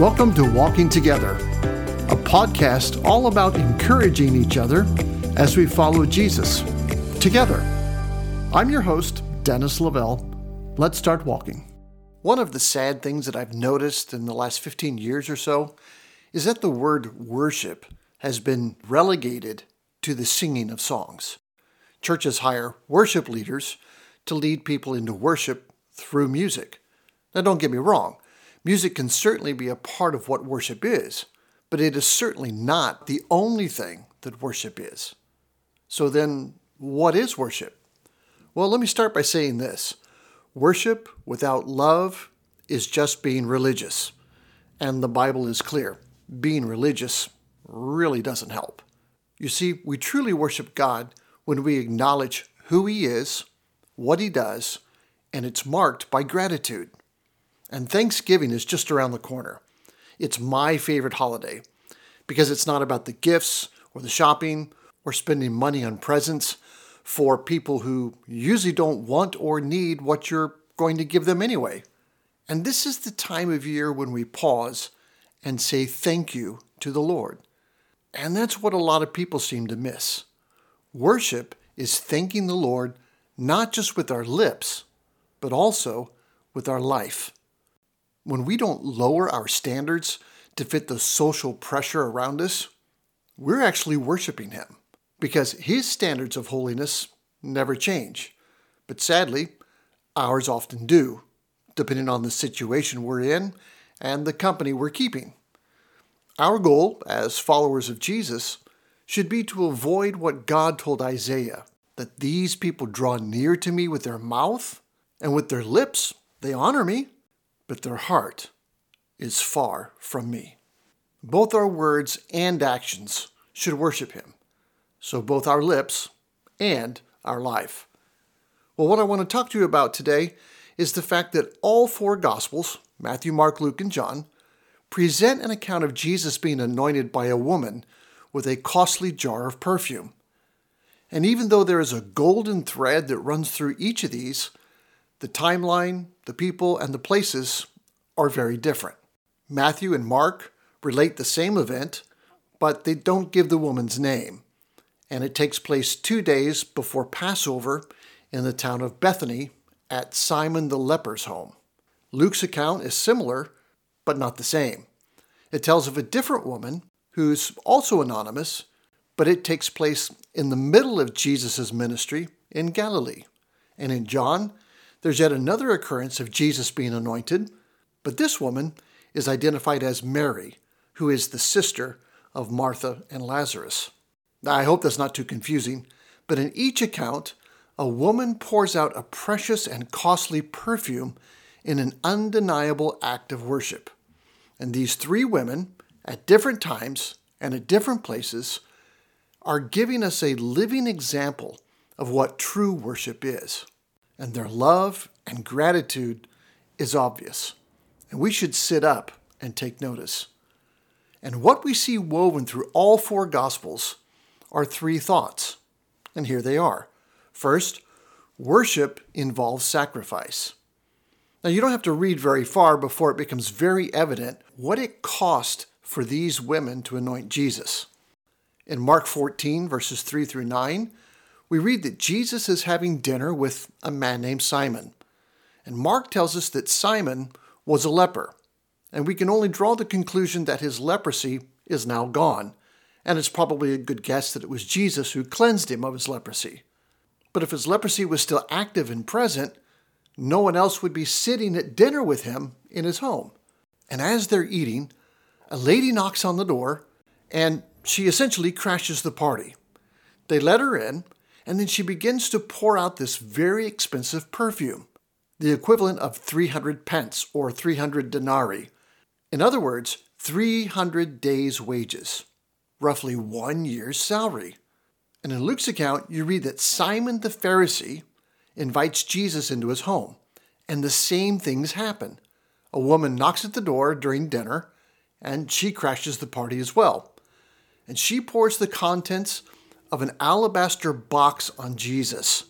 Welcome to Walking Together, a podcast all about encouraging each other as we follow Jesus together. I'm your host, Dennis Lavelle. Let's start walking. One of the sad things that I've noticed in the last 15 years or so is that the word worship has been relegated to the singing of songs. Churches hire worship leaders to lead people into worship through music. Now, don't get me wrong, Music can certainly be a part of what worship is, but it is certainly not the only thing that worship is. So then, what is worship? Well, let me start by saying this worship without love is just being religious. And the Bible is clear being religious really doesn't help. You see, we truly worship God when we acknowledge who He is, what He does, and it's marked by gratitude. And Thanksgiving is just around the corner. It's my favorite holiday because it's not about the gifts or the shopping or spending money on presents for people who usually don't want or need what you're going to give them anyway. And this is the time of year when we pause and say thank you to the Lord. And that's what a lot of people seem to miss. Worship is thanking the Lord not just with our lips, but also with our life when we don't lower our standards to fit the social pressure around us, we're actually worshiping Him because His standards of holiness never change. But sadly, ours often do, depending on the situation we're in and the company we're keeping. Our goal as followers of Jesus should be to avoid what God told Isaiah that these people draw near to me with their mouth and with their lips they honor me, but their heart is far from me. Both our words and actions should worship him. So both our lips and our life. Well, what I want to talk to you about today is the fact that all four Gospels, Matthew, Mark, Luke, and John, present an account of Jesus being anointed by a woman with a costly jar of perfume. And even though there is a golden thread that runs through each of these, the timeline, the people, and the places are very different. Matthew and Mark relate the same event, but they don't give the woman's name. And it takes place two days before Passover in the town of Bethany at Simon the leper's home. Luke's account is similar, but not the same. It tells of a different woman who's also anonymous, but it takes place in the middle of Jesus' ministry in Galilee. And in John, there's yet another occurrence of Jesus being anointed, but this woman is identified as Mary, who is the sister of Martha and Lazarus. Now, I hope that's not too confusing, but in each account, a woman pours out a precious and costly perfume in an undeniable act of worship. And these three women, at different times and at different places, are giving us a living example of what true worship is and their love and gratitude is obvious. And we should sit up and take notice. And what we see woven through all four Gospels are three thoughts. And here they are. First, worship involves sacrifice. Now, you don't have to read very far before it becomes very evident what it cost for these women to anoint Jesus. In Mark 14, verses 3 through 9, we read that Jesus is having dinner with a man named Simon. And Mark tells us that Simon was a leper. And we can only draw the conclusion that his leprosy is now gone. And it's probably a good guess that it was Jesus who cleansed him of his leprosy. But if his leprosy was still active and present, no one else would be sitting at dinner with him in his home. And as they're eating, a lady knocks on the door and she essentially crashes the party. They let her in, and then she begins to pour out this very expensive perfume, the equivalent of 300 pence or 300 denarii. In other words, 300 days' wages, roughly one year's salary. And in Luke's account, you read that Simon the Pharisee invites Jesus into his home, and the same things happen. A woman knocks at the door during dinner, and she crashes the party as well. And she pours the contents of an alabaster box on Jesus.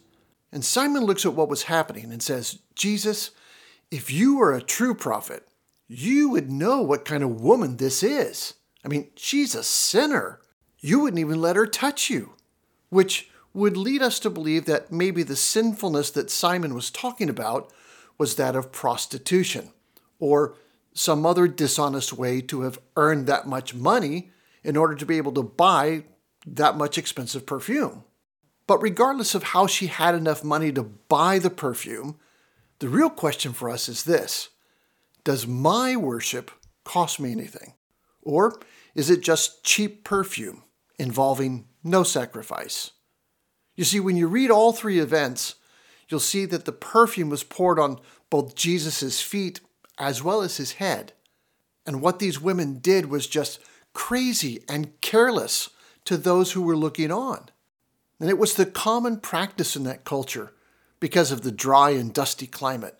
And Simon looks at what was happening and says, Jesus, if you were a true prophet, you would know what kind of woman this is. I mean, she's a sinner. You wouldn't even let her touch you. Which would lead us to believe that maybe the sinfulness that Simon was talking about was that of prostitution, or some other dishonest way to have earned that much money in order to be able to buy that much expensive perfume. But regardless of how she had enough money to buy the perfume, the real question for us is this Does my worship cost me anything? Or is it just cheap perfume involving no sacrifice? You see, when you read all three events, you'll see that the perfume was poured on both Jesus' feet as well as his head. And what these women did was just crazy and careless to those who were looking on. And it was the common practice in that culture, because of the dry and dusty climate,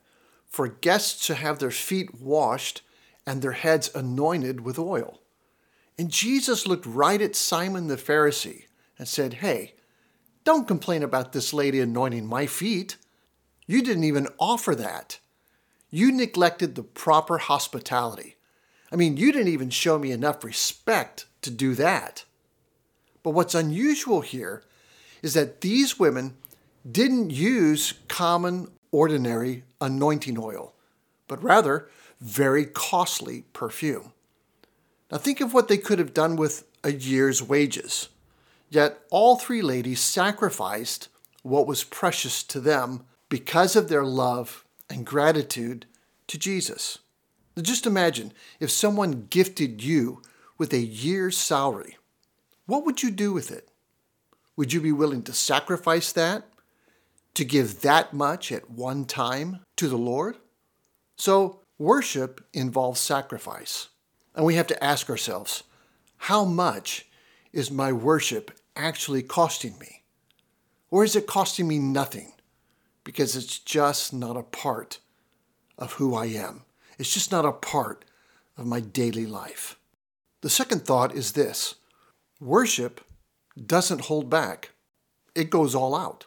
for guests to have their feet washed and their heads anointed with oil. And Jesus looked right at Simon the Pharisee and said, Hey, don't complain about this lady anointing my feet. You didn't even offer that. You neglected the proper hospitality. I mean, you didn't even show me enough respect to do that. But what's unusual here is that these women didn't use common, ordinary anointing oil, but rather very costly perfume. Now, think of what they could have done with a year's wages. Yet, all three ladies sacrificed what was precious to them because of their love and gratitude to Jesus. Just imagine if someone gifted you with a year's salary. What would you do with it? Would you be willing to sacrifice that? To give that much at one time to the Lord? So, worship involves sacrifice. And we have to ask ourselves how much is my worship actually costing me? Or is it costing me nothing because it's just not a part of who I am? It's just not a part of my daily life. The second thought is this worship doesn't hold back, it goes all out.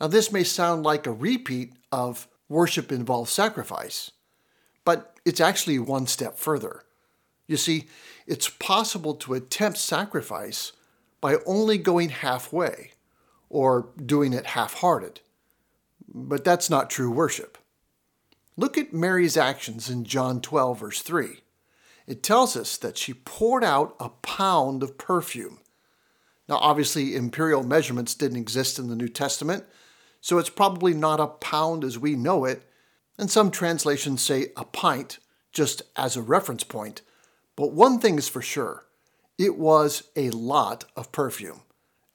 Now, this may sound like a repeat of worship involves sacrifice, but it's actually one step further. You see, it's possible to attempt sacrifice by only going halfway or doing it half hearted. But that's not true worship. Look at Mary's actions in John 12, verse 3. It tells us that she poured out a pound of perfume now, obviously, imperial measurements didn't exist in the New Testament, so it's probably not a pound as we know it, and some translations say a pint, just as a reference point. But one thing is for sure it was a lot of perfume.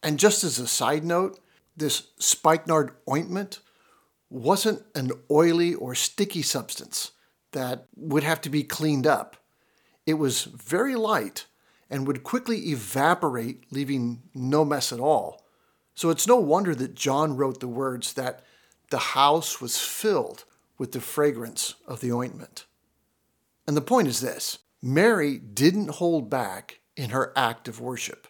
And just as a side note, this spikenard ointment wasn't an oily or sticky substance that would have to be cleaned up. It was very light and would quickly evaporate, leaving no mess at all. So it's no wonder that John wrote the words that the house was filled with the fragrance of the ointment. And the point is this Mary didn't hold back in her act of worship.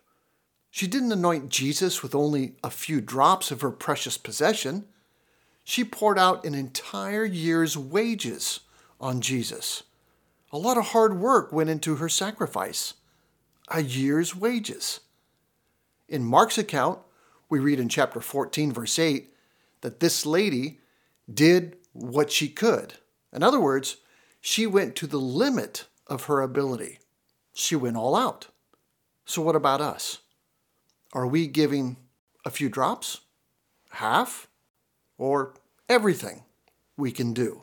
She didn't anoint Jesus with only a few drops of her precious possession. She poured out an entire year's wages on Jesus. A lot of hard work went into her sacrifice a year's wages. In Mark's account, we read in chapter 14, verse 8, that this lady did what she could. In other words, she went to the limit of her ability. She went all out. So, what about us? Are we giving a few drops, half, or everything we can do?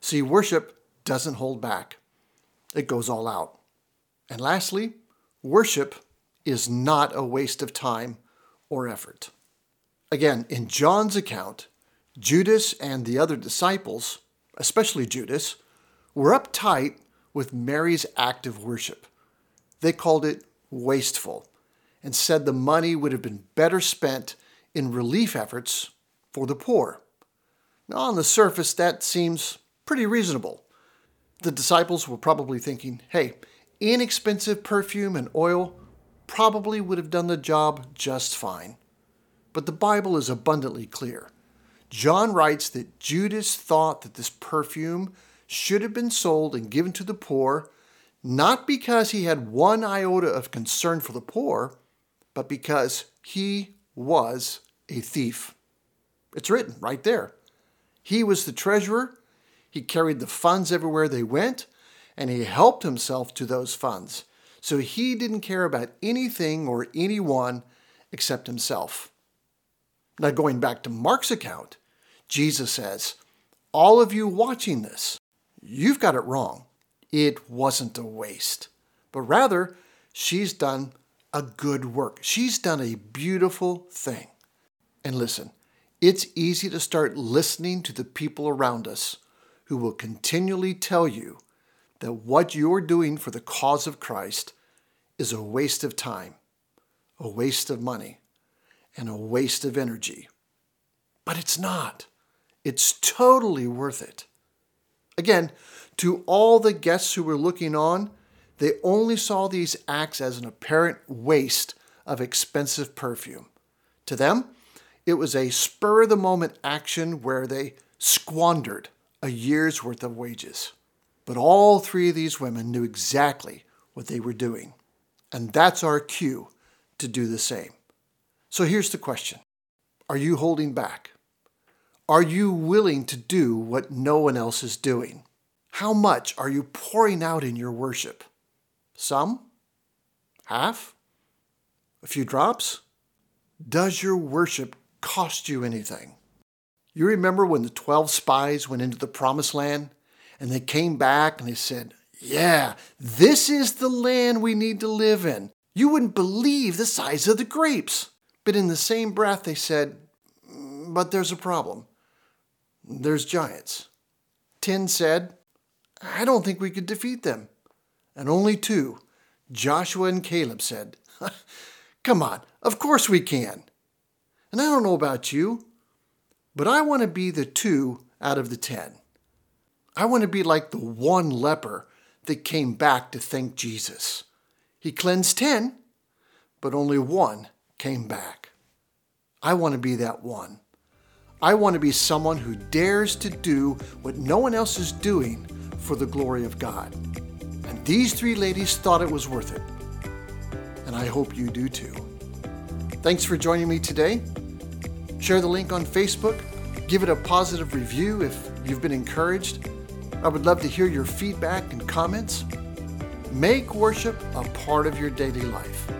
See, worship doesn't hold back, it goes all out. And lastly, Worship is not a waste of time or effort. Again, in John's account, Judas and the other disciples, especially Judas, were uptight with Mary's act of worship. They called it wasteful and said the money would have been better spent in relief efforts for the poor. Now, on the surface, that seems pretty reasonable. The disciples were probably thinking, hey, inexpensive perfume and oil probably would have done the job just fine. But the Bible is abundantly clear. John writes that Judas thought that this perfume should have been sold and given to the poor, not because he had one iota of concern for the poor, but because he was a thief. It's written right there. He was the treasurer, he carried the funds everywhere they went, and he helped himself to those funds. So he didn't care about anything or anyone except himself. Now, going back to Mark's account, Jesus says, All of you watching this, you've got it wrong. It wasn't a waste, but rather, she's done a good work. She's done a beautiful thing. And listen, it's easy to start listening to the people around us who will continually tell you that what you're doing for the cause of Christ is a waste of time, a waste of money, and a waste of energy. But it's not. It's totally worth it. Again, to all the guests who were looking on, they only saw these acts as an apparent waste of expensive perfume. To them, it was a spur of the moment action where they squandered a year's worth of wages. But all three of these women knew exactly what they were doing. And that's our cue to do the same. So here's the question Are you holding back? Are you willing to do what no one else is doing? How much are you pouring out in your worship? Some? Half? A few drops? Does your worship cost you anything? You remember when the 12 spies went into the promised land and they came back and they said, Yeah, this is the land we need to live in. You wouldn't believe the size of the grapes. But in the same breath, they said, mm, But there's a problem. There's giants. Ten said, I don't think we could defeat them. And only two, Joshua and Caleb, said, Come on, of course we can. And I don't know about you, but I want to be the two out of the ten. I want to be like the one leper that came back to thank Jesus. He cleansed 10, but only one came back. I want to be that one. I want to be someone who dares to do what no one else is doing for the glory of God. And these three ladies thought it was worth it. And I hope you do too. Thanks for joining me today. Share the link on Facebook. Give it a positive review if you've been encouraged. I would love to hear your feedback and comments. Make worship a part of your daily life,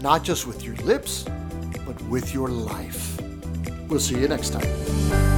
not just with your lips, but with your life. We'll see you next time.